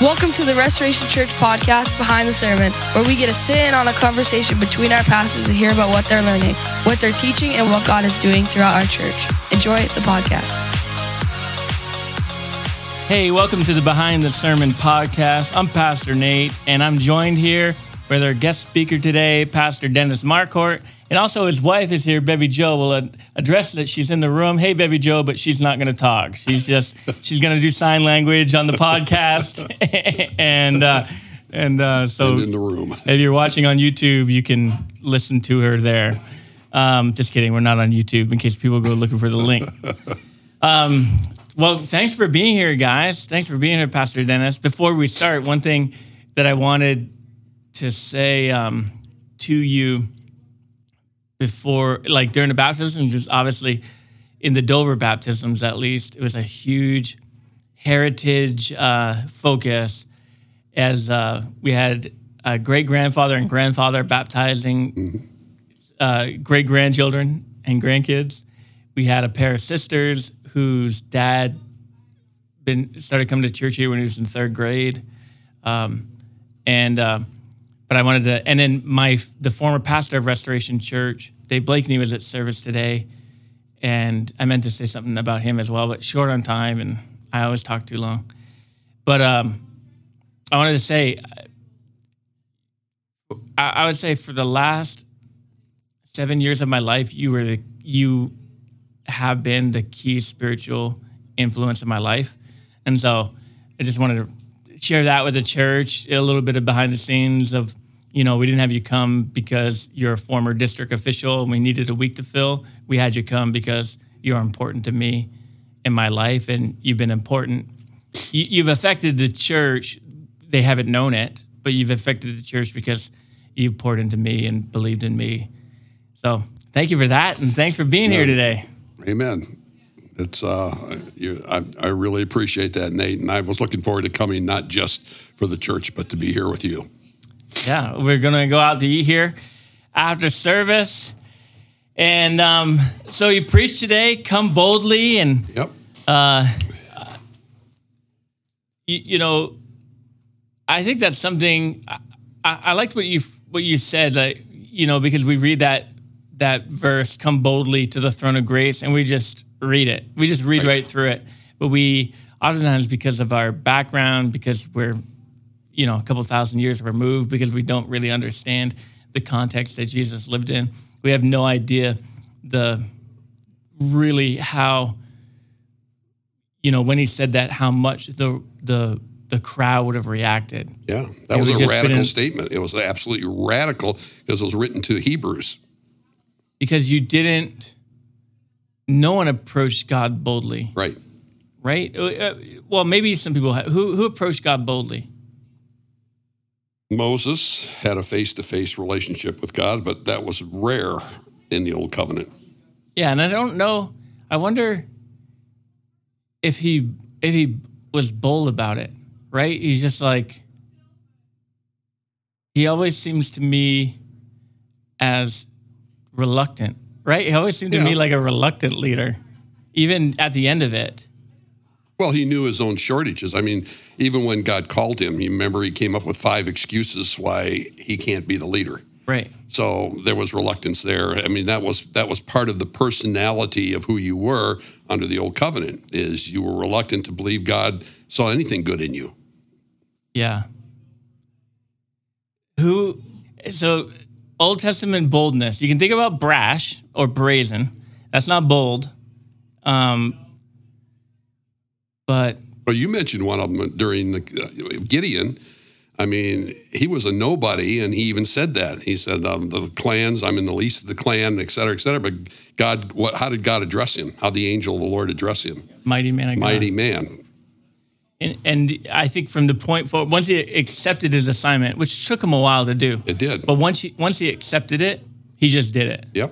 Welcome to the Restoration Church podcast, Behind the Sermon, where we get to sit in on a conversation between our pastors and hear about what they're learning, what they're teaching, and what God is doing throughout our church. Enjoy the podcast. Hey, welcome to the Behind the Sermon podcast. I'm Pastor Nate, and I'm joined here with our guest speaker today, Pastor Dennis Marquardt, and also his wife is here, Bevy Joe. Will address that she's in the room. Hey, Bevy Joe, but she's not going to talk. She's just she's going to do sign language on the podcast, and uh, and uh, so and in the room. if you're watching on YouTube, you can listen to her there. Um, just kidding, we're not on YouTube in case people go looking for the link. Um, well, thanks for being here, guys. Thanks for being here, Pastor Dennis. Before we start, one thing that I wanted to say um, to you before, like during the baptism, just obviously in the Dover baptisms, at least, it was a huge heritage uh, focus as uh, we had a great grandfather and grandfather baptizing uh, great grandchildren and grandkids. We had a pair of sisters whose dad been started coming to church here when he was in third grade, um, and uh, but I wanted to. And then my the former pastor of Restoration Church, Dave Blakeney, was at service today, and I meant to say something about him as well, but short on time, and I always talk too long. But um, I wanted to say, I, I would say for the last seven years of my life, you were the you have been the key spiritual influence in my life, and so I just wanted to share that with the church, a little bit of behind the scenes of you know we didn't have you come because you're a former district official and we needed a week to fill. We had you come because you're important to me in my life, and you've been important. You, you've affected the church. They haven't known it, but you've affected the church because you've poured into me and believed in me. So thank you for that, and thanks for being here today. Amen. It's uh, you, I, I really appreciate that, Nate, and I was looking forward to coming not just for the church, but to be here with you. Yeah, we're gonna go out to eat here after service, and um, so you preached today. Come boldly, and Yep. you, you know, I think that's something. I, I, I liked what you what you said, like you know, because we read that that verse, "Come boldly to the throne of grace," and we just read it. We just read right, through it. But we oftentimes, because of our background, because we're you know a couple thousand years removed, because we don't really understand the context that Jesus lived in, we have no idea the really how you know when he said that how much the the the crowd would have reacted. Yeah, that was, was a radical in- statement. It was absolutely radical because it was written to Hebrews. because you didn't no one approached god boldly Right. right Uh, well maybe some people who who approached god boldly Moses had a face-to-face relationship with God, but that was rare in the old covenant. yeah and i don't know i wonder if he if he was bold about it right? He's just like he always seems to me as reluctant right? He always seemed to me like a reluctant leader even at the end of it Well, he knew his own shortages. I mean, even when God called him, you remember he came up with five excuses why he can't be the leader. right So there was reluctance there. I mean, that was that was part of the personality of who you were under the old covenant. Is you were reluctant to believe God saw anything good in you. Yeah. Who, so Old Testament boldness, you can think about brash or brazen. That's not bold. Um, but But you mentioned one of them during the uh, Gideon. I mean, he was a nobody, and he even said that. He said, um, "The clans, I'm in the least of the clan, et cetera, et cetera." But God, what? How did God address him? How did the angel of the Lord address him? mighty man. Mighty man. And, and I think from the point forward, once he accepted his assignment, which took him a while to do, It did. but once he, once he accepted it, he just did it, Yep.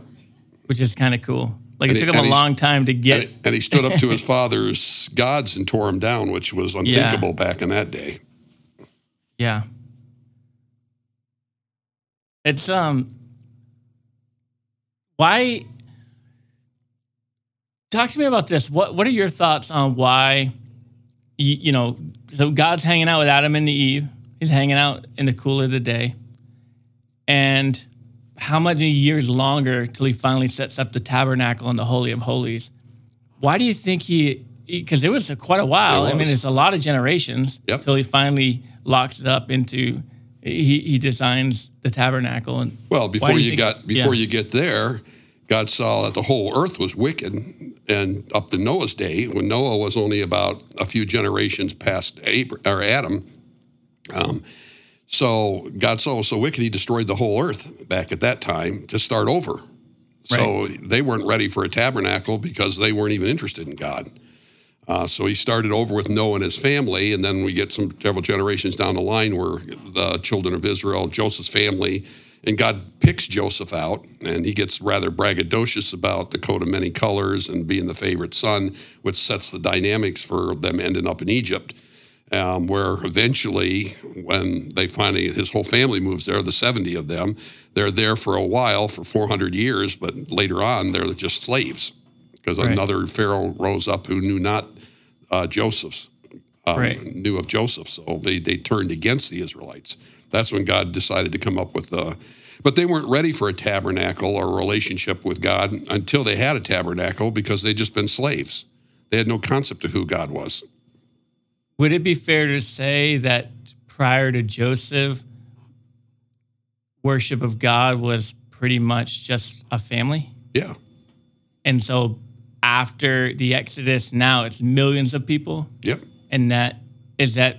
which is kind of cool. Like And it he- took him a long time to get. And, and he stood up to his father's gods and tore him down, which was unthinkable back in that day. Yeah. It's um why talk to me about this. What what are your thoughts on why you, you know, so God's hanging out with Adam and Eve. He's hanging out in the cool of the day. And how many years longer till he finally sets up the tabernacle and the Holy of Holies? Why do you think he? Because it was quite a while. I mean, it's a lot of generations Yep. till he finally locks it up into. He, he designs the tabernacle and Well, before do you, think- got before yeah. you get there, God saw that the whole earth was wicked, and up to Noah's day, when Noah was only about a few generations past Abra- or Adam, um, so God saw so wicked, He destroyed the whole earth back at that time to start over. So they weren't ready for a tabernacle because they weren't even interested in God. Uh, so he started over with Noah and his family, and then we get some several generations down the line where the children of Israel, Joseph's family, and God picks Joseph out, and he gets rather braggadocious about the coat of many colors and being the favorite son, which sets the dynamics for them ending up in Egypt. Um, where eventually, when they finally, his whole family moves there, the 70 of them, they're there for a while, for 400 years, but later on, they're just slaves because Right. another Pharaoh rose up who knew not uh, Joseph's, um, Right. knew of Joseph. So they, they turned against the Israelites. That's when God decided to come up with the. But they weren't ready for a tabernacle or a relationship with God until they had a tabernacle because they'd just been slaves. They had no concept of who God was. Would it be fair to say that prior to Joseph, worship of God was pretty much just a family? Yeah. And so after the Exodus, now it's millions of people. Yep. And that is that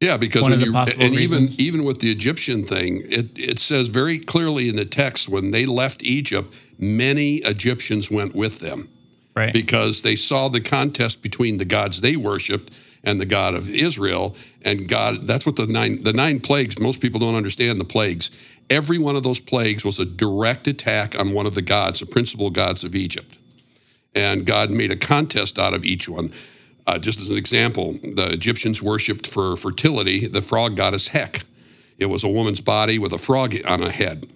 Yeah, because One when you and even even with the Egyptian thing, it, it says very clearly in the text when they left Egypt, many Egyptians went with them. Right. because they saw the contest between the gods they worshipped and the God of Israel. And God, that's what the nine the nine plagues. Most people don't understand the plagues. Every one of those plagues was a direct attack on one of the gods, the principal gods of Egypt. And God made a contest out of each one. Uh, just as an example, the Egyptians worshipped for fertility the frog goddess Hek. It was a woman's body with a frog on a head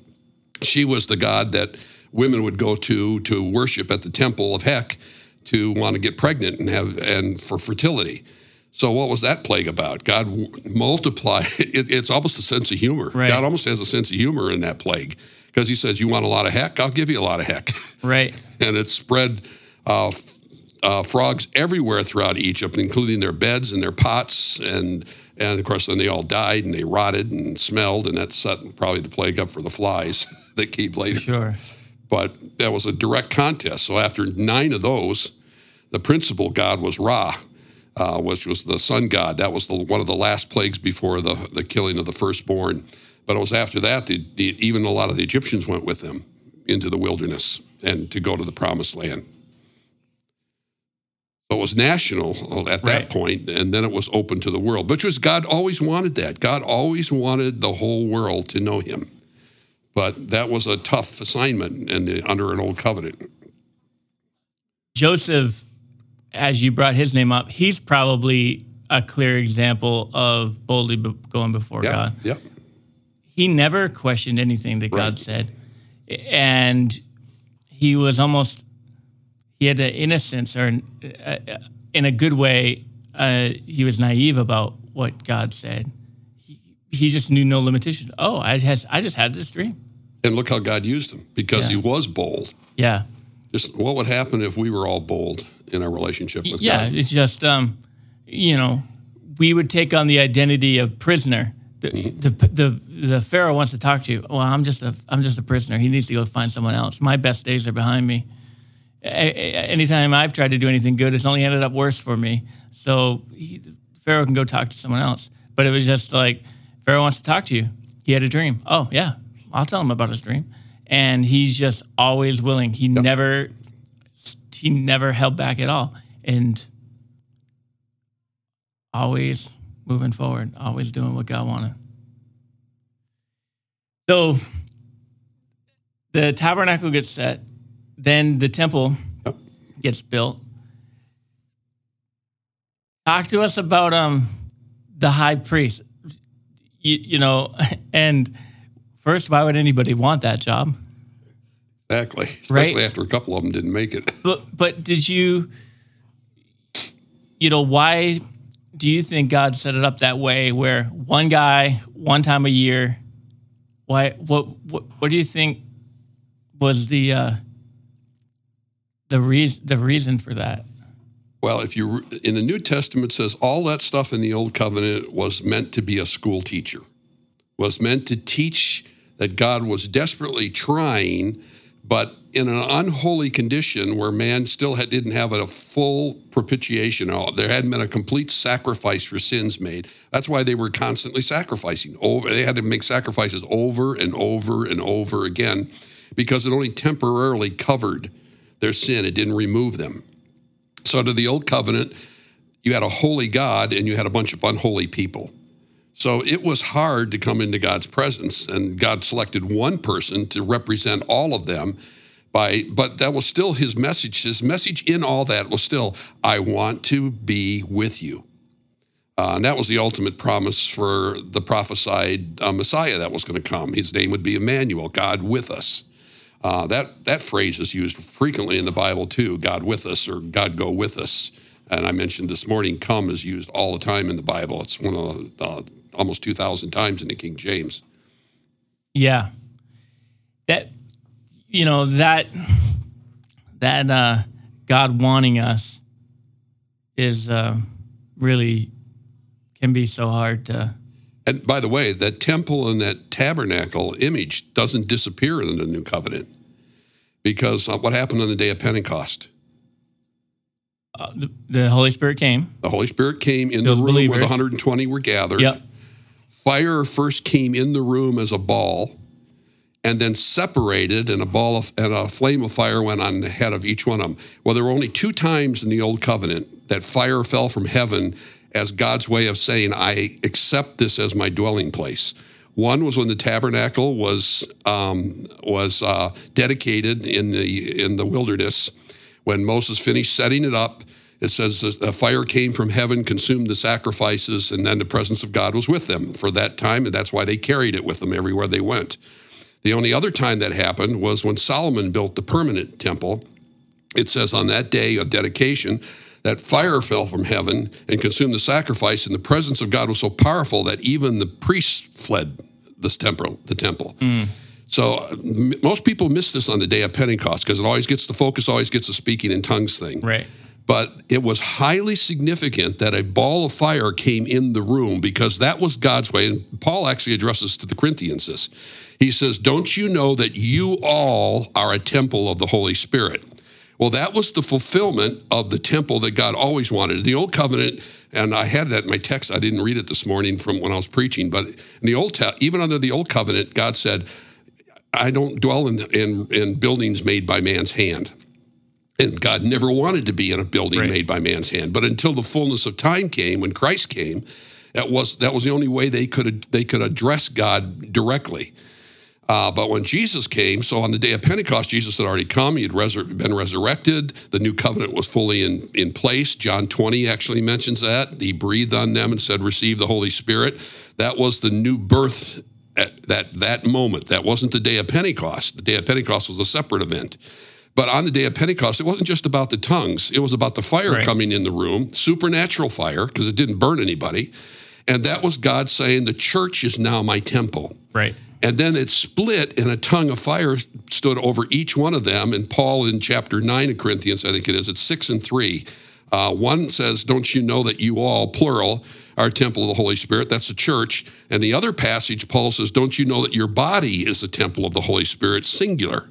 she was the god that women would go to to worship at the temple of Hek to want to get pregnant and have and for fertility. So what was that plague about? God w- multiply. It, it's almost a sense of humor. Right. God almost has a sense of humor in that plague because He says, "You want a lot of heck? I'll give you a lot of heck." right. and it spread uh, f- uh, frogs everywhere throughout Egypt, including their beds and their pots, and and of course then they all died and they rotted and smelled, and that set probably the plague up for the flies that came later. Sure. But that was a direct contest. So after nine of those, the principal god was Ra, uh, which was the sun god. That was the, one of the last plagues before the, the killing of the firstborn. But it was after that, the, even a lot of the Egyptians went with them into the wilderness and to go to the promised land. So it was national at that Right. point, and then it was open to the world, which was God always wanted that. God always wanted the whole world to know Him, but that was a tough assignment and under an old covenant. Joseph, as you brought his name up, he's probably a clear example of boldly going before Yeah, God. yeah, he never questioned anything that Right. God said, and he was almost he had an innocence, or uh, in a good way, uh, he was naive about what God said. He, he just knew no limitation. Oh, I just I just had this dream. And look how God used him because Yeah. he was bold. Yeah, Just what would happen if we were all bold in our relationship with yeah. God? Yeah, it's just um, you know, we would take on the identity of prisoner. The, Mm-hmm. the, the the Pharaoh wants to talk to you. Well, I'm just a I'm just a prisoner. He needs to go find someone else. My best days are behind me. A- a- anytime I've tried to do anything good, it's only ended up worse for me. So he, Pharaoh can go talk to someone else. But it was just like Pharaoh wants to talk to you. He had a dream. Oh yeah, I'll tell him about his dream. And he's just always willing. He never he never held back at all, and always moving forward, always doing what God wanted. So the tabernacle gets set, then the temple Yep. gets built. Talk to us about um the high priest. You, you know, and first, why would anybody want that job? Exactly. Especially Right. after a couple of them didn't make it. But but did you you know, why do you think God set it up that way where one guy, one time a year, why, what, what, what do you think was the, uh, the reason, the reason for that? Well, if you in the New Testament says all that stuff in the Old Covenant was meant to be a school teacher, was meant to teach that God was desperately trying, but in an unholy condition where man still had, didn't have a full propitiation. There hadn't been a complete sacrifice for sins made. That's why they were constantly sacrificing. Over, they had to make sacrifices over and over and over again, because it only temporarily covered their sin. It didn't remove them. So, to the old covenant, you had a holy God and you had a bunch of unholy people. So, it was hard to come into God's presence, and God selected one person to represent all of them. By, but that was still his message. His message in all that was still, I want to be with you. Uh, and that was the ultimate promise for the prophesied uh, Messiah that was going to come. His name would be Emmanuel, God with us. Uh, that that phrase is used frequently in the Bible too. God with us or God go with us. And I mentioned this morning, "come" is used all the time in the Bible. It's one of the, almost two thousand times in the King James. Yeah, that you know that that uh, God wanting us is uh, really can be so hard to and by the way, that temple and that tabernacle image doesn't disappear in the new covenant because what happened on the day of Pentecost? Uh, the, the, Holy Spirit came. The Holy Spirit came in Those the room believers. where the 120 were gathered. Yep. Fire first came in the room as a ball and then separated, and a ball of, and a flame of fire went on the head of each one of them. Well, there were only two times in the Old Covenant that fire fell from heaven as God's way of saying, I accept this as my dwelling place. One was when the tabernacle was um, was uh, dedicated in the in the wilderness. When Moses finished setting it up, it says a fire came from heaven, consumed the sacrifices, and then the presence of God was with them for that time, and that's why they carried it with them everywhere they went. The only other time that happened was when Solomon built the permanent temple. It says on that day of dedication, that fire fell from heaven and consumed the sacrifice, and the presence of God was so powerful that even the priests fled this temple, the temple. Mm. So m- most people miss this on the day of Pentecost because it always gets the focus, always gets the speaking in tongues thing. Right. But it was highly significant that a ball of fire came in the room because that was God's way. And Paul actually addresses to the Corinthians this. He says, Don't you know that you all are a temple of the Holy Spirit? Well, that was the fulfillment of the temple that God always wanted. In the Old Covenant, and I had that in my text. I didn't read it this morning from when I was preaching, but in the Old, even under the Old Covenant, God said, "I don't dwell in in, in buildings made by man's hand." And God never wanted to be in a building right. made by man's hand. But until the fullness of time came, when Christ came, that was that was the only way they could they could address God directly. Uh, but when Jesus came, so on the day of Pentecost, Jesus had already come. He had resur- been resurrected. The new covenant was fully in, in place. John 20 actually mentions that. He breathed on them and said, Receive the Holy Spirit. That was the new birth at that, that moment. That wasn't the day of Pentecost. The day of Pentecost was a separate event. But on the day of Pentecost, it wasn't just about the tongues, it was about the fire right. coming in the room, supernatural fire, because it didn't burn anybody. And that was God saying, The church is now my temple. Right. And then it split, and a tongue of fire stood over each one of them. And Paul, in chapter 9 of Corinthians, I think it is, it's 6 and 3. Uh, one says, Don't you know that you all, plural, are a temple of the Holy Spirit? That's the church. And the other passage, Paul says, Don't you know that your body is a temple of the Holy Spirit, singular?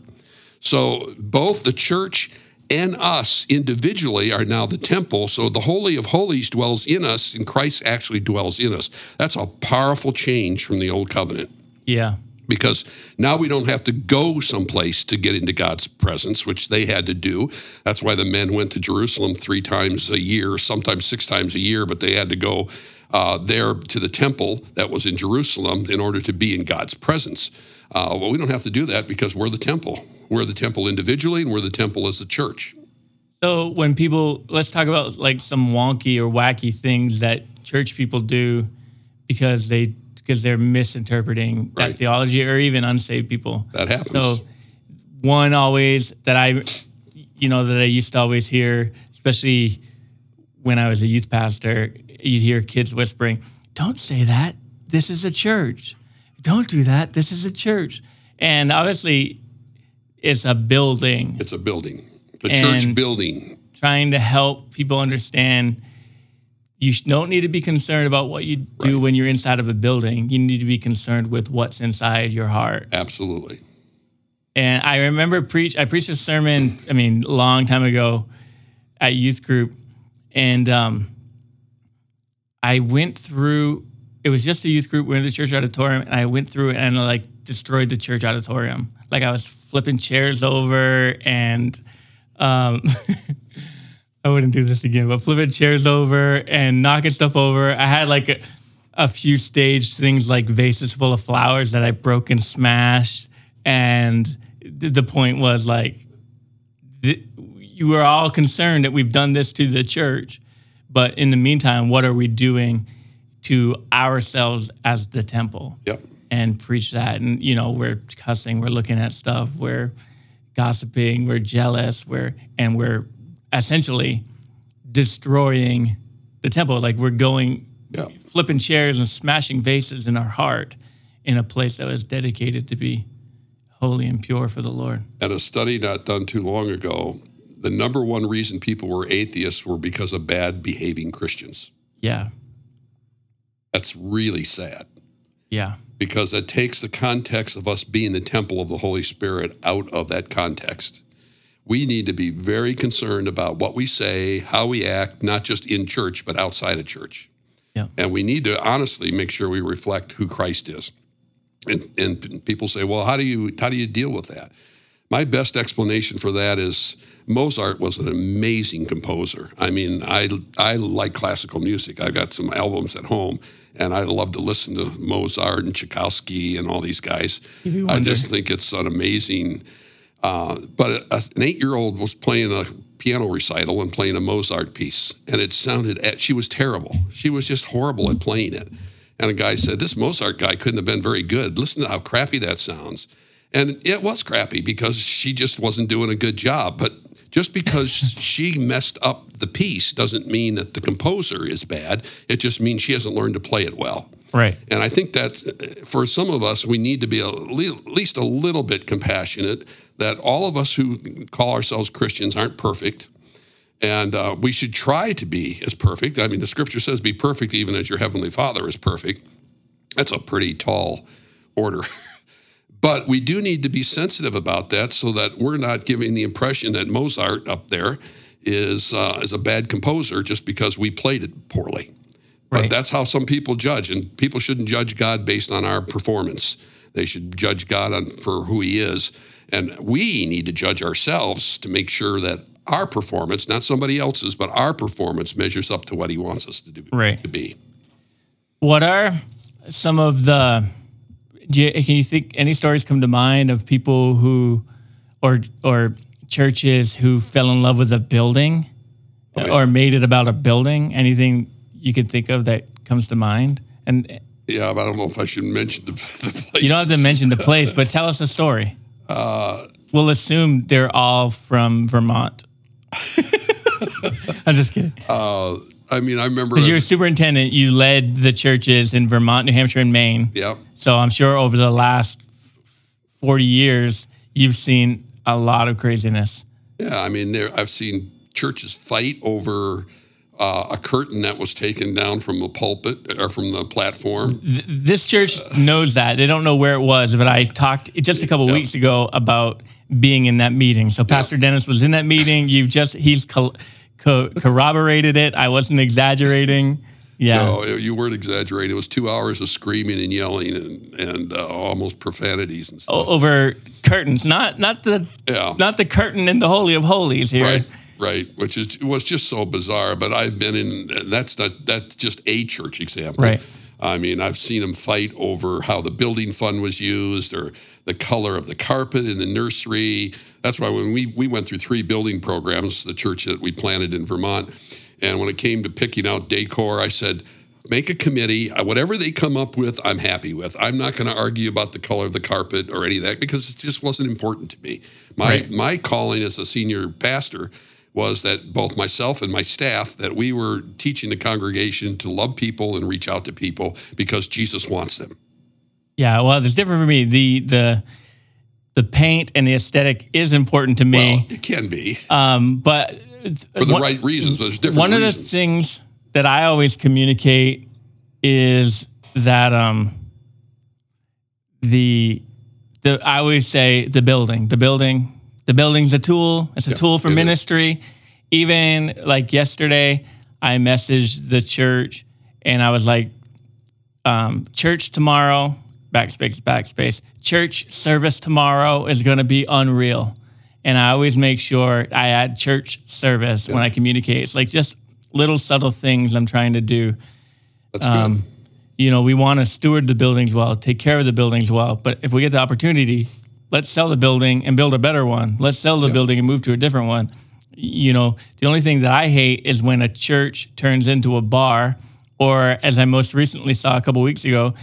So both the church and us individually are now the temple. So the Holy of Holies dwells in us, and Christ actually dwells in us. That's a powerful change from the Old Covenant. Yeah. Because now we don't have to go someplace to get into God's presence, which they had to do. That's why the men went to Jerusalem three times a year, sometimes six times a year, but they had to go uh, there to the temple that was in Jerusalem in order to be in God's presence. Uh, well, we don't have to do that because we're the temple. We're the temple individually, and we're the temple as the church. So when people, let's talk about like some wonky or wacky things that church people do because they because they're misinterpreting that theology or even unsaved people. That happens. So one always that I you know that I used to always hear, especially when I was a youth pastor, you'd hear kids whispering, "Don't say that. This is a church. Don't do that. This is a church." And obviously, it's a building. It's a building, the church building. trying to help people understand you don't need to be concerned about what you do Right. when you're inside of a building. You need to be concerned with what's inside your heart. Absolutely. And I remember preach I preached a sermon, I mean, a long time ago at youth group. And um, I went through it was just a youth group, we were in the church auditorium, and I went through and like destroyed the church auditorium. Like I was flipping chairs over and um I wouldn't do this again, but flipping chairs over and knocking stuff over. I had like a, a few staged things like vases full of flowers that I broke and smashed. And th- the point was like, th- you were all concerned that we've done this to the church. But in the meantime, what are we doing to ourselves as the temple? Yep. and preach that. And you know, we're cussing, we're looking at stuff, we're gossiping, we're jealous, we're and we're essentially destroying the temple. Like we're going Yeah. flipping chairs and smashing vases in our heart in a place that was dedicated to be holy and pure for the Lord. And a study not done too long ago, the number one reason people were atheists were because of bad behaving Christians. Yeah. That's really sad Yeah. because it takes the context of us being the temple of the Holy Spirit out of that context. We need to be very concerned about what we say, how we act, not just in church, but outside of church. Yeah. And we need to honestly make sure we reflect who Christ is. And, and people say, well, how do you how do you deal with that? My best explanation for that is Mozart was an amazing composer. I mean, I I like classical music. I've got some albums at home, and I love to listen to Mozart and Tchaikovsky and all these guys. I just think it's an amazing. Uh, but a, an eight-year-old was playing a piano recital and playing a Mozart piece, and it sounded. She was terrible. She was just horrible at playing it. And a guy said, "This Mozart guy couldn't have been very good. Listen to how crappy that sounds." And it was crappy because she just wasn't doing a good job. But just because she messed up the piece doesn't mean that the composer is bad. It just means she hasn't learned to play it well. Right. And I think that for some of us, we need to be at least a little bit compassionate that all of us who call ourselves Christians aren't perfect. And uh, we should try to be as perfect. I mean, the scripture says, be perfect even as your heavenly Father is perfect. That's a pretty tall order. but we do need to be sensitive about that so that we're not giving the impression that Mozart up there is, uh, is a bad composer just because we played it poorly. But that's how some people judge, and people shouldn't judge God based on our performance. They should judge God on for who He is, and we need to judge ourselves to make sure that our performance, not somebody else's, but our performance, measures up to what He wants us to do Right. to be. What are some of the? Do you, can you think any stories come to mind of people who, or or churches who fell in love with a building, Oh, yeah. or made it about a building? Anything you could think of that comes to mind? And Yeah, but I don't know if I should mention the, the places. you don't have to mention the place, but tell us a story. Uh, we'll assume they're all from Vermont. I'm just kidding. Uh, I mean, I remember. Because you're a superintendent, you led the churches in Vermont, New Hampshire, and Maine. yeah, So I'm sure over the last 40 years, you've seen a lot of craziness. yeah. I mean, there, I've seen churches fight over uh, a curtain that was taken down from the pulpit or from the platform. Th- This church knows that. They don't know where it was, but I talked just a couple Yeah. weeks ago about being in that meeting. So Pastor Dennis was in that meeting. You've just, he's co- co- corroborated it. I wasn't exaggerating. Yeah. No, you weren't exaggerating. It was two hours of screaming and yelling and, and uh, almost profanities and stuff. O- over curtains, not not the Yeah. not the curtain in the holy of holies here. Right, right. Which is was just so bizarre. But I've been in. That's not. That's just a church example. Right. I mean, I've seen them fight over how the building fund was used or the color of the carpet in the nursery. That's why when we we went through three building programs, the church that we planted in Vermont, and when it came to picking out decor, I said. Make a committee. Uh, Whatever they come up with, I'm happy with. I'm not going to argue about the color of the carpet or any of that because it just wasn't important to me. My Right. my calling as a senior pastor was that both myself and my staff that we were teaching the congregation to love people and reach out to people because Jesus wants them. Yeah, well, it's different for me. The the the paint and the aesthetic is important to me, Well, it can be um, but for the one- right reasons. There's different one of the things that I always communicate is that um the the I always say the building, the building, the building's a tool. It's a tool for it is. ministry. Even like yesterday, I messaged the church and I was like, um, church tomorrow, backspace, backspace. Church service tomorrow is going to be unreal. And I always make sure I add church service when I communicate. It's like just little subtle things I'm trying to do. That's um, good. You know, we want to steward the buildings well, take care of the buildings well. But if we get the opportunity, let's sell the building and build a better one. Let's sell the building and move to a different one. You know, the only thing that I hate is when a church turns into a bar, or as I most recently saw a couple weeks ago,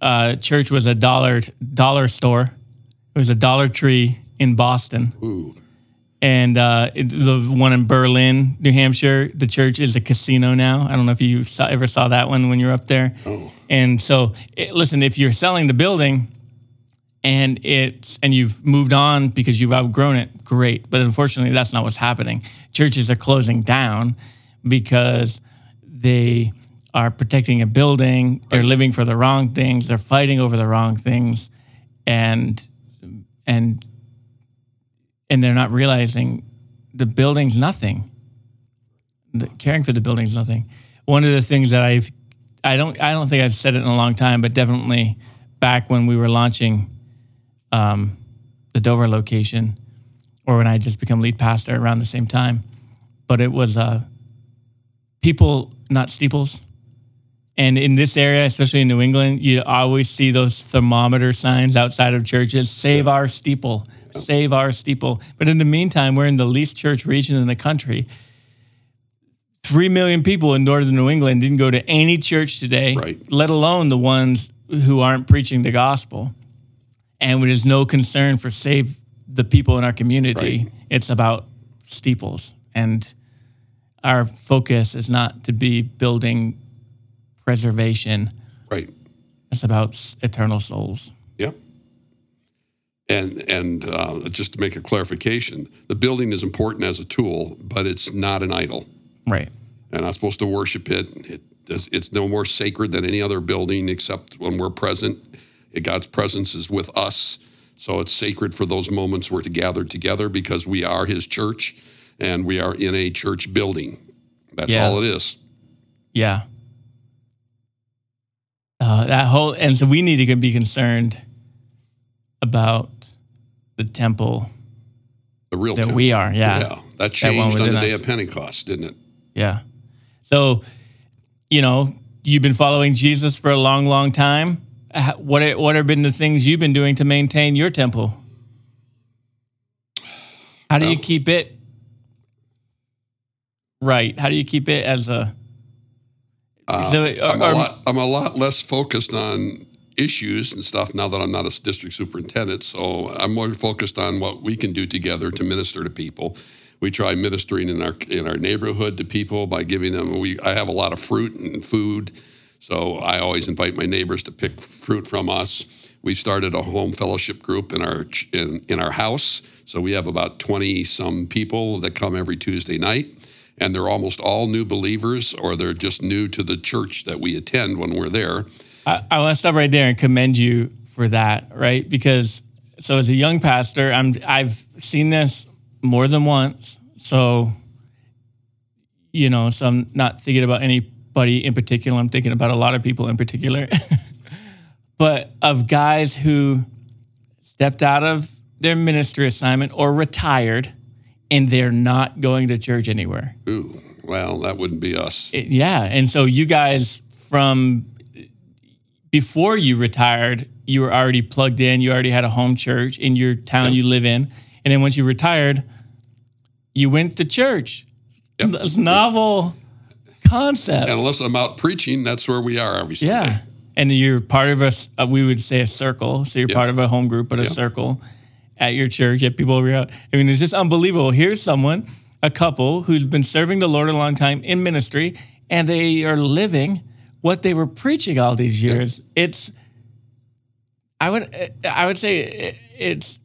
uh, church was a dollar dollar store. It was a Dollar Tree in Boston Ooh, and uh, it, the one in Berlin, New Hampshire, the church is a casino now. I don't know if you saw, ever saw that one when you were up there. Oh. And so, it, listen, if you're selling the building and it's and you've moved on because you've outgrown it, great. But unfortunately, that's not what's happening. Churches are closing down because they are protecting a building. They're living for the wrong things. They're fighting over the wrong things, and and and they're not realizing the building's nothing. The, caring for the building's nothing. One of the things that I've, I don't, I don't think I've said it in a long time, but definitely back when we were launching um, the Dover location, or when I just become lead pastor around the same time. But it was uh, people, not steeples. And in this area, especially in New England, you always see those thermometer signs outside of churches save our steeple, save our steeple. But in the meantime, we're in the least church region in the country. Three million people in northern New England didn't go to any church today, Right. let alone the ones who aren't preaching the gospel. And there's no concern for save the people in our community. Right. It's about steeples. And our focus is not to be building preservation. right. It's about eternal souls. Yeah. And and uh, just to make a clarification, the building is important as a tool, but it's not an idol. Right. and I'm supposed to worship it. it does, it's no more sacred than any other building except when we're present. God's presence is with us. So it's sacred for those moments we're to gather together because we are his church and we are in a church building. That's Yeah. all it is. Yeah. Uh, that whole and so we need to be concerned about the temple The real that temple. we are. Yeah. Yeah. That changed on the day us. of Pentecost, didn't it? Yeah. So, you know, you've been following Jesus for a long, long time. Uh, What what have been the things you've been doing to maintain your temple? How do you keep it right? How do you keep it as a so, or- I'm, a lot, I'm a lot less focused on issues and stuff now that I'm not a district superintendent. So I'm more focused on what we can do together to minister to people. We try ministering in our in our neighborhood to people by giving them. We I have a lot of fruit and food, so I always invite my neighbors to pick fruit from us. We started a home fellowship group in our in, in our house, so we have about twenty some people that come every Tuesday night and they're almost all new believers or they're just new to the church that we attend when we're there. I, I want to stop right there and commend you for that, right? Because so as a young pastor, I'm I've seen this more than once. So you know, so I'm not thinking about anybody in particular. I'm thinking about a lot of people in particular. but of guys who stepped out of their ministry assignment or retired and they're not going to church anywhere. Ooh, well, that wouldn't be us. It- yeah. And so you guys from before you retired, you were already plugged in. You already had a home church in your town you live in. And then once you retired, you went to church. Yep. That's novel concept. Unless I'm out preaching, that's where we are every Sunday. yeah. And you're part of a, s- uh, we would say a circle. So you're Yeah. part of a home group, but a Yeah. circle at your church, at people over out. I mean, it's just unbelievable. Here's someone, a couple who's been serving the Lord a long time in ministry, and they are living what they were preaching all these years. It's, I would, I would say it's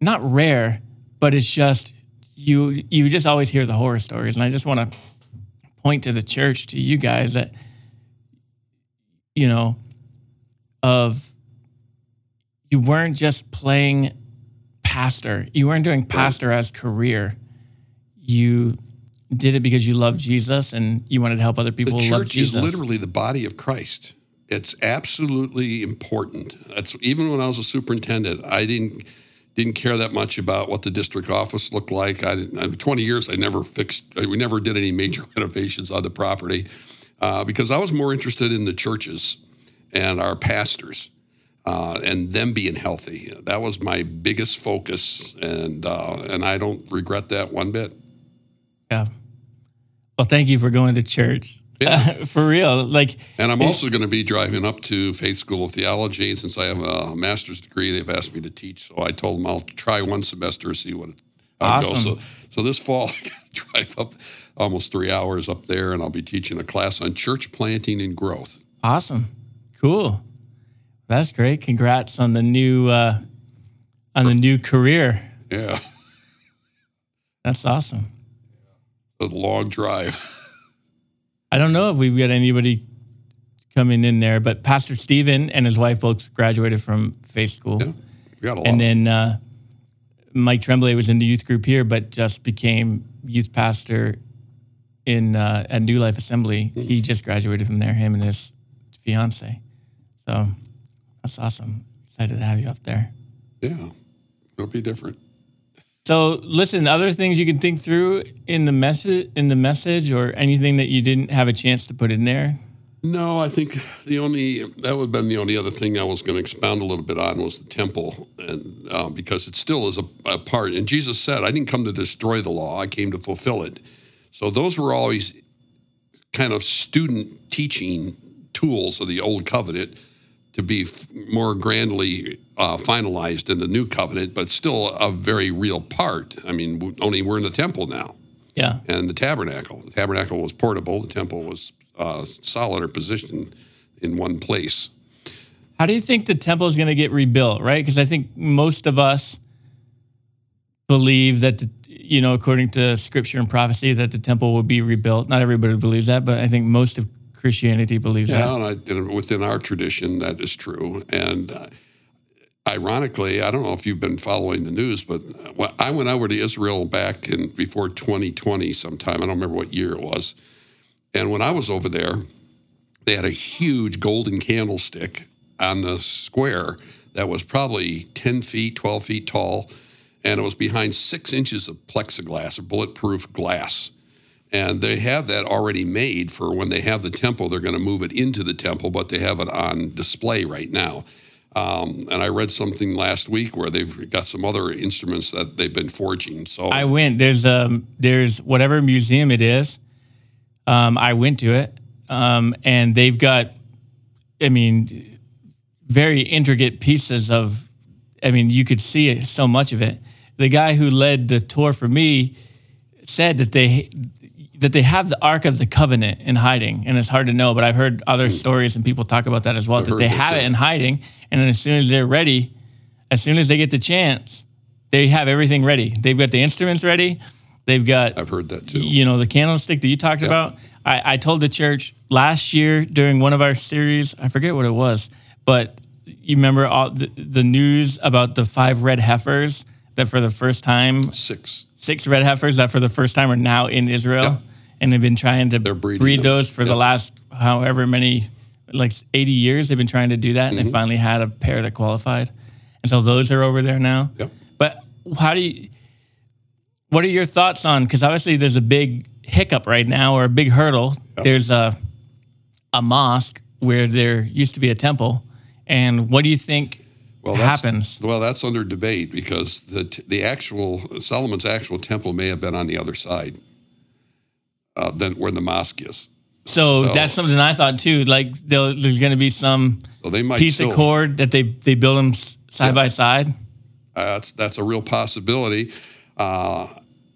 not rare, but it's just you. You just always hear the horror stories, and I just want to point to the church, to you guys that, you know, of you weren't just playing pastor. You weren't doing pastor as career. You did it because you love Jesus and you wanted to help other people the love church Jesus. is literally the body of Christ. It's absolutely important. That's even when I was a superintendent, I didn't didn't care that much about what the district office looked like. I didn't. I, Twenty years, I never fixed. We never did any major renovations on the property uh, because I was more interested in the churches and our pastors uh, and them being healthy. That was my biggest focus, and uh, and I don't regret that one bit. yeah. Well, thank you for going to church. Yeah. for real. Like, And I'm also going to be driving up to Faith School of Theology. And since I have a master's degree, they've asked me to teach. So I told them I'll try one semester, to see what it it goes. So, so this fall, I got to drive up almost three hours up there, and I'll be teaching a class on church planting and growth. awesome. Cool. That's great. Congrats on the new, uh, on the new career. Yeah, That's awesome. a long drive. I don't know if we've got anybody coming in there, but Pastor Stephen and his wife both graduated from Faith School. Yeah, we got a lot. And then uh, Mike Tremblay was in the youth group here, but just became youth pastor in uh, at New Life Assembly. He just graduated from there, him and his fiance. So that's awesome. Excited to have you up there. yeah, it'll be different. So listen, other things you can think through in the message in the message or anything that you didn't have a chance to put in there. No, I think the only that would have been the only other thing I was going to expound a little bit on was the temple, and um, because it still is a, a part. And Jesus said, "I didn't come to destroy the law; I came to fulfill it." So those were always kind of student teaching tools of the old covenant to be f- more grandly uh, finalized in the new covenant, but still a very real part. I mean, w- only we're in the temple now Yeah. and the tabernacle. The tabernacle was portable. The temple was uh, solid or positioned in one place. How do you think the temple is going to get rebuilt? Right, because I think most of us believe that the, you know, according to scripture and prophecy, that the temple will be rebuilt. Not everybody believes that, but I think most of Christianity believes Yeah, that. and within our tradition, that is true. And uh, ironically, I don't know if you've been following the news, but I went over to Israel back in before 2020 sometime. I don't remember what year it was. And when I was over there, they had a huge golden candlestick on the square that was probably 10 feet, 12 feet tall, and it was behind six inches of plexiglass or bulletproof glass. And they have that already made for when they have the temple, they're going to move it into the temple, but they have it on display right now. Um, and I read something last week where they've got some other instruments that they've been forging. So I went. There's um there's whatever museum it is. Um, I went to it, um, and they've got, I mean, very intricate pieces of. I mean, you could see so much of it. The guy who led the tour for me said that they that they have the Ark of the Covenant in hiding, and it's hard to know. But I've heard other mm. stories and people talk about that as well. that they have too. it in hiding, and then as soon as they're ready, as soon as they get the chance, they have everything ready. They've got the instruments ready. They've got I've heard that too. you know the candlestick that you talked about. I, I told the church last year during one of our series. I forget what it was, but you remember all the, the news about the five red heifers that for the first time Six. six red heifers that for the first time are now in Israel, Yeah. And they've been trying to breed them. those for the last however many, like eighty years. They've been trying to do that, and Mm-hmm. they finally had a pair that qualified, and so those are over there now. Yep. But how do you? What are your thoughts on? Because obviously there's a big hiccup right now, or a big hurdle. There's a a mosque where there used to be a temple, and what do you think Well, that's, happens? Well, that's under debate because the the actual Solomon's actual temple may have been on the other side uh, than where the mosque is. So, that's something I thought too. Like there's going to be some so piece still, of cord that they they build them side by side. Uh, that's that's a real possibility. Uh,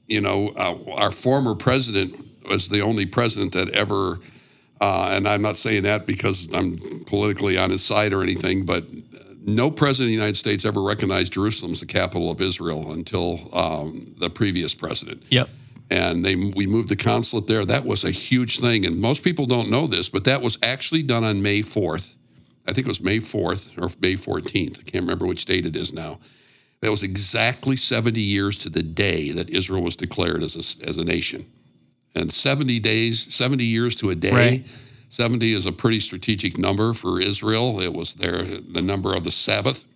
you know, uh, our former president was the only president that ever, uh, and I'm not saying that because I'm politically on his side or anything, but no president of the United States ever recognized Jerusalem as the capital of Israel until um, the previous president. Yep. And they, we moved the consulate there. That was a huge thing. And most people don't know this, but that was actually done on May 4th. I think it was May 4th or May 14th. I can't remember which date it is now. That was exactly 70 years to the day that Israel was declared as a, as a nation. And 70 days, 70 years to a day. Right. 70 is a pretty strategic number for Israel. It was their the number of the Sabbath.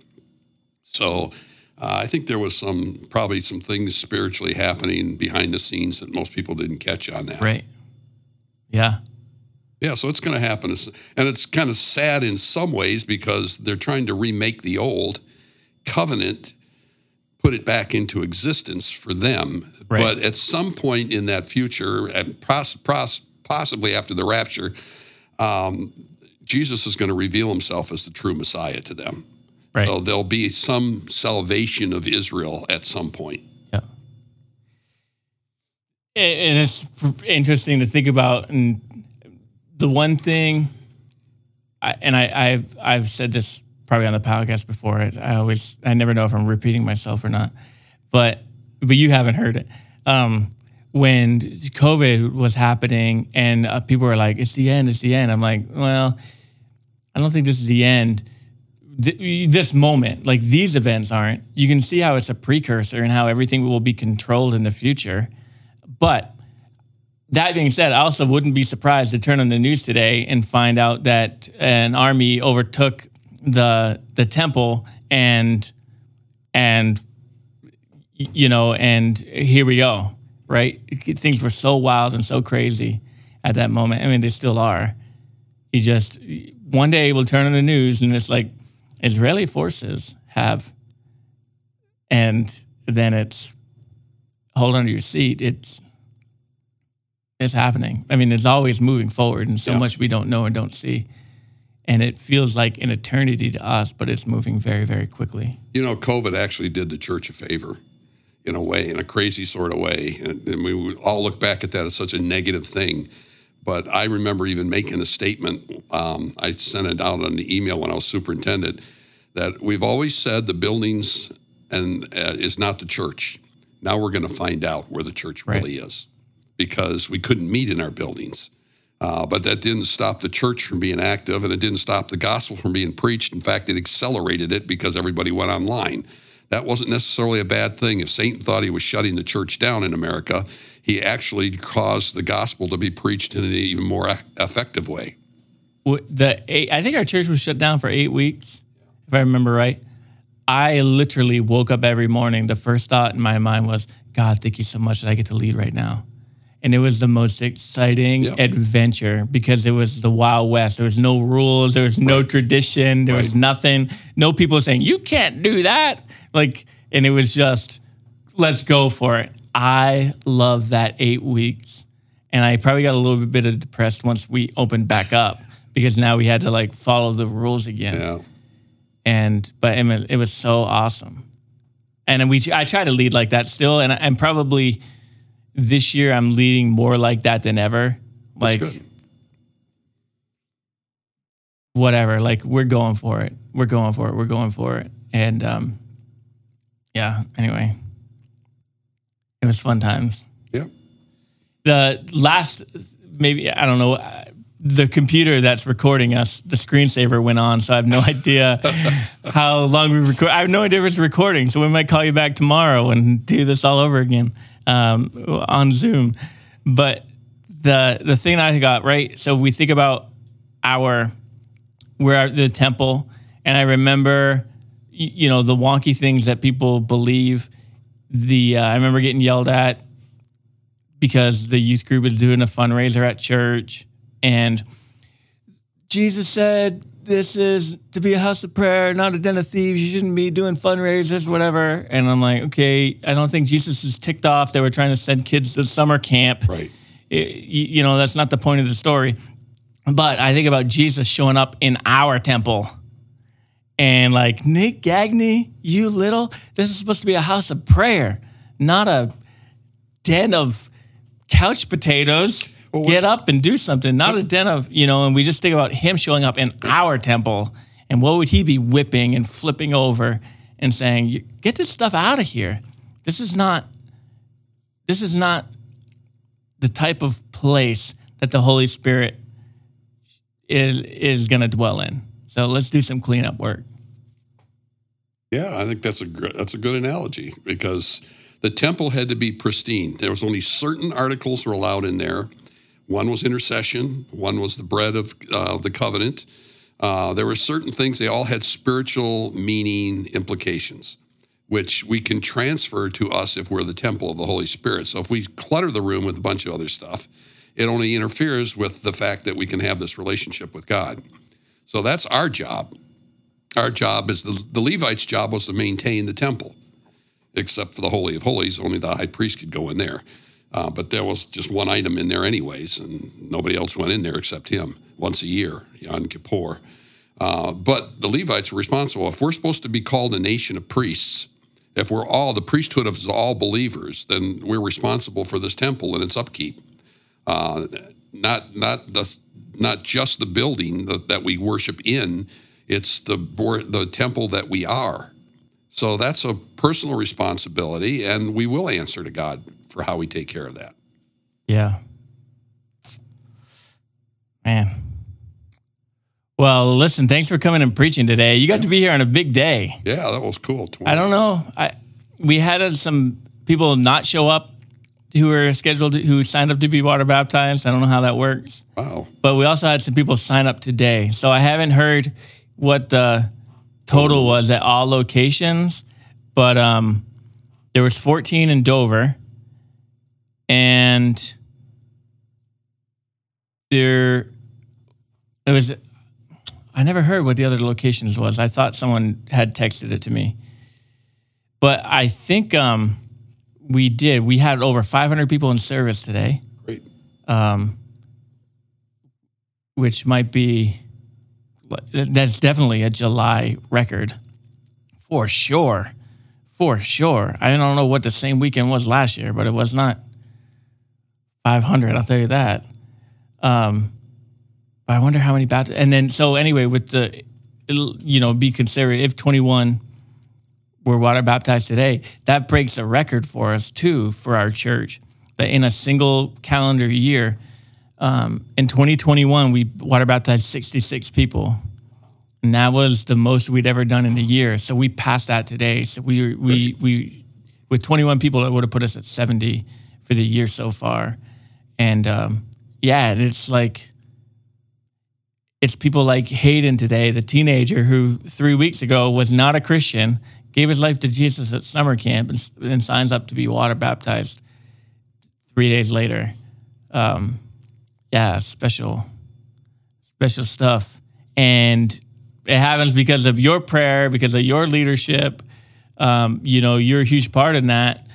So uh, I think there was some probably some things spiritually happening behind the scenes that most people didn't catch on that. Right. Yeah. Yeah, so it's going to happen, and it's kind of sad in some ways because they're trying to remake the old covenant, put it back into existence for them. Right. But at some point in that future, and pos- pos- possibly after the rapture, um, Jesus is going to reveal himself as the true Messiah to them. Right. So there'll be some salvation of Israel at some point. Yeah. And it's interesting to think about. And the one thing, I, and I, I've, I've said this probably on the podcast before. I, I always, I never know if I'm repeating myself or not, but, but you haven't heard it. Um, when COVID was happening and uh, people were like, it's the end, it's the end. I'm like, well, I don't think this is the end. Th- this moment, like these events aren't. You can see how it's a precursor and how everything will be controlled in the future. But that being said, I also wouldn't be surprised to turn on the news today and find out that an army overtook the the temple and and you know and here we go right things were so wild and so crazy at that moment i mean they still are you just one day we'll turn on the news and it's like israeli forces have and then it's hold on to your seat it's it's happening i mean it's always moving forward and so Yeah. much we don't know and don't see and it feels like an eternity to us but it's moving very very quickly You know, COVID actually did the church a favor in a way, in a crazy sort of way. And, and we all look back at that as such a negative thing. But I remember even making a statement. Um, I sent it out on the email when I was superintendent that we've always said the buildings and uh, is not the church. Now we're going to find out where the church Right. really is because we couldn't meet in our buildings. Uh, but that didn't stop the church from being active and it didn't stop the gospel from being preached. In fact, it accelerated it because everybody went online. That wasn't necessarily a bad thing. If Satan thought he was shutting the church down in America, he actually caused the gospel to be preached in an even more effective way. The eight, I think our church was shut down for eight weeks, if I remember right. I literally woke up every morning. The first thought in my mind was, God, thank you so much that I get to lead right now. And it was the most exciting Yeah. adventure because it was the Wild West. There was no rules, there was no tradition, there was nothing, no people saying, you can't do that. Like, and it was just, let's go for it. I love that eight weeks. And I probably got a little bit of depressed once we opened back up because now we had to like follow the rules again. Yeah. And but I mean, it was so awesome. And we I try to lead like that still, and I'm probably this year I'm leading more like that than ever. That's Like good. whatever, like we're going for it. We're going for it. We're going for it. And um, yeah. Anyway, it was fun times. Yeah. the last maybe I don't know the computer that's recording us the screensaver went on so I have no idea how long we record I have no idea if it's recording so we might call you back tomorrow and do this all over again um, on Zoom but the the thing I got right so we think about our we're at the temple and I remember you know the wonky things that people believe the uh, I remember getting yelled at because the youth group was doing a fundraiser at church and Jesus said this is to be a house of prayer, not a den of thieves. You shouldn't be doing fundraisers, whatever. And I'm like, okay, I don't think Jesus is ticked off. They were trying to send kids to summer camp. Right. It- you, you know, that's not the point of the story. But I think about Jesus showing up in our temple and like, Nick Gagney, you little, this is supposed to be a house of prayer, not a den of couch potatoes. Well, Get up and do something, not a den of, you know, and we just think about him showing up in our temple and what would he be whipping and flipping over and saying, get this stuff out of here. This is not, this is not the type of place that the Holy Spirit is, is going to dwell in. So let's do some cleanup work. Yeah, I think that's a that's a good analogy because the temple had to be pristine. There was only certain articles were allowed in there. One was intercession. One was the bread of uh, the covenant. Uh, there were certain things. They all had spiritual meaning implications, which we can transfer to us if we're the temple of the Holy Spirit. So if we clutter the room with a bunch of other stuff, it only interferes with the fact that we can have this relationship with God. So that's our job our job is the, the Levites' job was to maintain the temple, except for the Holy of Holies. Only the high priest could go in there. Uh, but there was just one item in there, anyways, and nobody else went in there except him once a year, Yom Kippur. Uh, but the Levites were responsible. If we're supposed to be called a nation of priests, if we're all the priesthood of all believers, then we're responsible for this temple and its upkeep. Uh, not not the not just the building that, that we worship in. It's the the temple that we are. So that's a personal responsibility, and we will answer to God for how we take care of that. Yeah. Man. Well, listen, thanks for coming and preaching today. You got to be here on a big day. Yeah, that was cool. I don't know. I we had uh, some people not show up who were scheduled to, who signed up to be water baptized. I don't know how that works. Wow. But we also had some people sign up today. So I haven't heard what the total was at all locations, but um there was 14 in Dover and there it was I never heard what the other locations was. I thought someone had texted it to me. But I think um, we did. We had over 500 people in service today, Great. which might be that's definitely a July record for sure. For sure. I don't know what the same weekend was last year, but it was not 500, I'll tell you that. Um, but I wonder how many baptisms. And then, so anyway, with the, you know, be considered if 21 were water baptized today, that breaks a record for us too, for our church. That in a single calendar year, um, in 2021, we water baptized 66 people. And that was the most we'd ever done in a year. So we passed that today. So we, we, we, with 21 people, it would have put us at 70 for the year so far. And um, yeah, it's like, it's people like Hayden today, the teenager who three weeks ago was not a Christian, gave his life to Jesus at summer camp, and, signs up to be water baptized three days later. Um, yeah, special, special stuff. And it happens because of your prayer, because of your leadership. Um, you know, you're a huge part in that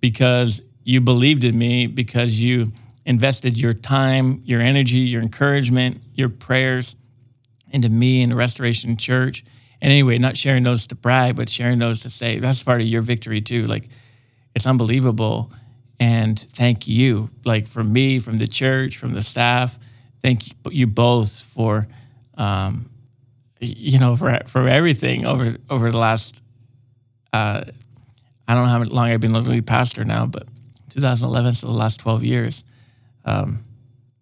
because you believed in me, because you invested your time, your energy, your encouragement, your prayers into me and the Restoration Church. And anyway, not sharing those to brag, but sharing those to say that's part of your victory too. Like it's unbelievable. And thank you, like from me, from the church, from the staff. Thank you both for, um, you know, for for everything over over the last. Uh, I don't know how long I've been lead pastor now, but 2011, so the last 12 years. Um,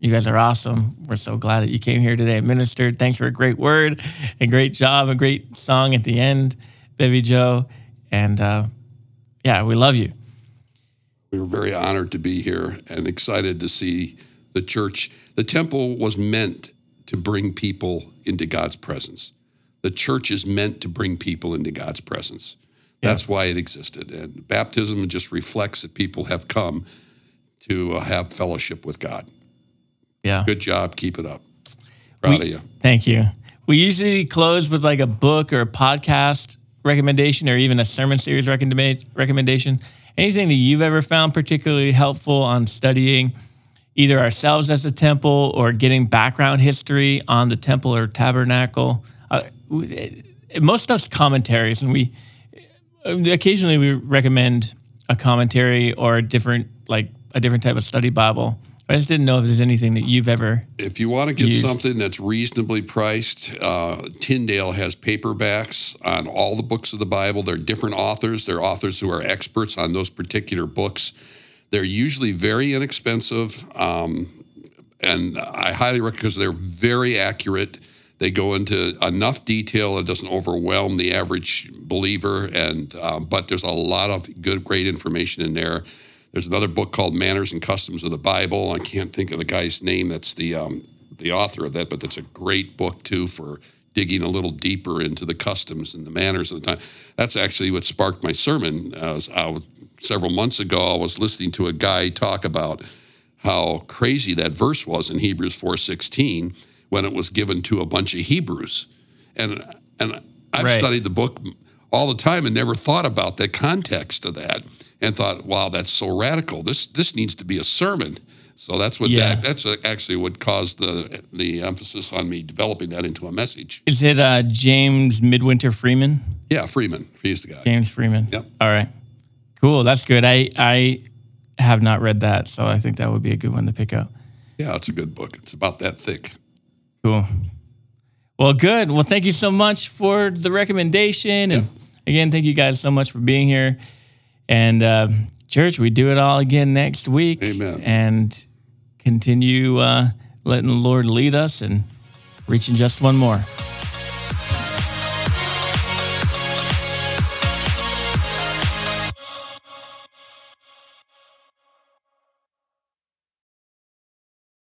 you guys are awesome. We're so glad that you came here today and ministered. Thanks for a great word, a great job, a great song at the end, Baby Joe. And uh, yeah, we love you. We were very honored to be here and excited to see the church. The temple was meant to bring people into God's presence. The church is meant to bring people into God's presence. That's why it existed. And baptism just reflects that people have come to uh, have fellowship with God. Yeah. Good job. Keep it up. Proud We- of you. Thank you. We usually close with like a book or a podcast recommendation or even a sermon series recommenda- recommendation. Anything that you've ever found particularly helpful on studying either ourselves as a temple or getting background history on the temple or tabernacle? Uh, most stuff's commentaries, and we occasionally we recommend a commentary or a different like a different type of study Bible. I just didn't know if there's anything that you've ever. If you want to get Used. something that's reasonably priced, uh, Tyndale has paperbacks on all the books of the Bible. They're different authors. They're authors who are experts on those particular books. They're usually very inexpensive, um, and I highly recommend because they're very accurate. They go into enough detail; it doesn't overwhelm the average believer, and um, but there's a lot of good, great information in there. There's another book called Manners and Customs of the Bible. I can't think of the guy's name. That's the um, the author of that, but that's a great book too for digging a little deeper into the customs and the manners of the time. That's actually what sparked my sermon. I was, I was, several months ago, I was listening to a guy talk about how crazy that verse was in Hebrews 4:16 when it was given to a bunch of Hebrews. And and I've Right. studied the book all the time and never thought about the context of that and thought, wow, that's so radical. This this needs to be a sermon. So that's what Yeah. that that's actually what caused the the emphasis on me developing that into a message. Is it uh, James Midwinter Freeman? Yeah, Freeman, he's the guy. James Freeman. Yep. All right. Cool. That's good. I I have not read that, so I think that would be a good one to pick up. Yeah, it's a good book. It's about that thick. Cool. Well, good. Well, thank you so much for the recommendation, and again, thank you guys so much for being here. And uh, church, we do it all again next week. Amen. And continue uh, letting the Lord lead us and reaching just one more.